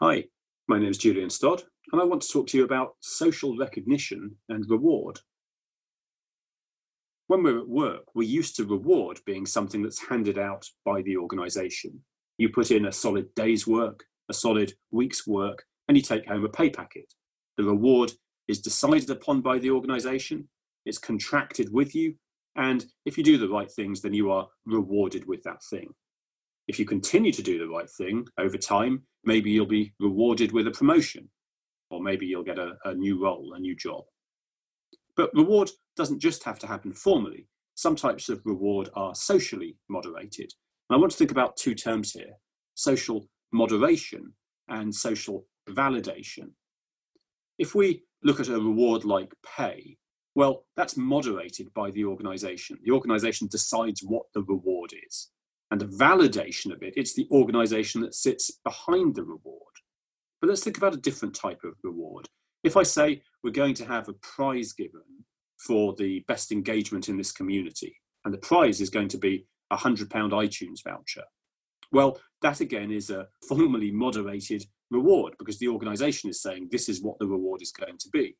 Hi, my name is Julian Stodd, and I want to talk to you about social recognition and reward. When we're at work, we're used to reward being something that's handed out by the organisation. You put in a solid day's work, a solid week's work, and you take home a pay packet. The reward is decided upon by the organisation, it's contracted with you, and if you do the right things, then you are rewarded with that thing. If you continue to do the right thing over time, maybe you'll be rewarded with a promotion, or maybe you'll get a, a new role, a new job. But reward doesn't just have to happen formally. Some types of reward are socially moderated. And I want to think about two terms here social moderation and social validation. If we look at a reward like pay, well, that's moderated by the organization. The organization decides what the reward is and the validation of it, it's the organization that sits behind the reward. But let's think about a different type of reward. If I say we're going to have a prize given for the best engagement in this community, and the prize is going to be a £100 iTunes voucher, well, that again is a formally moderated reward because the organization is saying this is what the reward is going to be.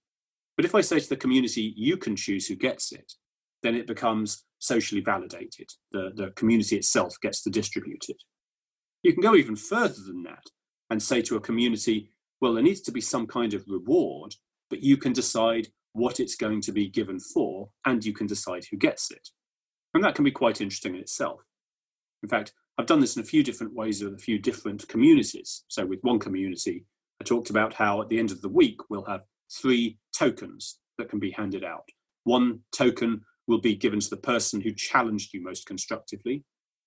But if I say to the community, you can choose who gets it, then it becomes socially validated. The, the community itself gets to distribute it. You can go even further than that and say to a community, well, there needs to be some kind of reward, but you can decide what it's going to be given for, and you can decide who gets it. And that can be quite interesting in itself. In fact, I've done this in a few different ways with a few different communities. So, with one community, I talked about how at the end of the week, we'll have three tokens that can be handed out. One token will be given to the person who challenged you most constructively.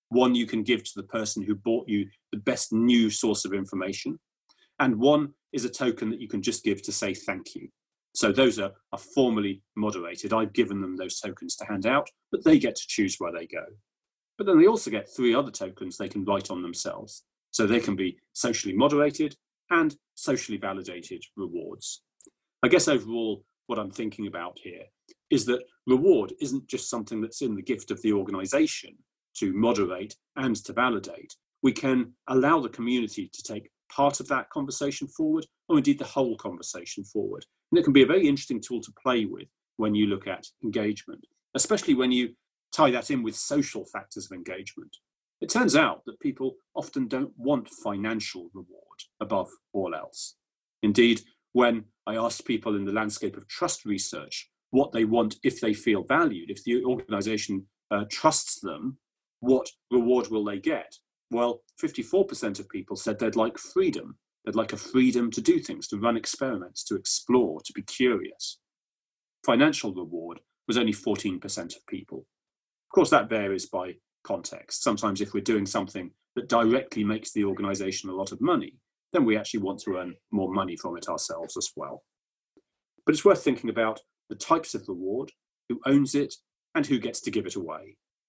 One you can give to the person who bought you the best new source of information. And one is a token that you can just give to say thank you. So those are, are formally moderated. I've given them those tokens to hand out, but they get to choose where they go. But then they also get three other tokens they can write on themselves. So they can be socially moderated and socially validated rewards. I guess overall, what I'm thinking about here is that reward isn't just something that's in the gift of the organization to moderate and to validate. We can allow the community to take part of that conversation forward, or indeed the whole conversation forward. And it can be a very interesting tool to play with when you look at engagement, especially when you tie that in with social factors of engagement. It turns out that people often don't want financial reward above all else. Indeed, when I asked people in the landscape of trust research what they want if they feel valued, if the organization uh, trusts them, what reward will they get? Well, 54% of people said they'd like freedom. They'd like a freedom to do things, to run experiments, to explore, to be curious. Financial reward was only 14% of people. Of course, that varies by context. Sometimes, if we're doing something that directly makes the organization a lot of money, then we actually want to earn more money from it ourselves as well. But it's worth thinking about the types of reward, who owns it, and who gets to give it away.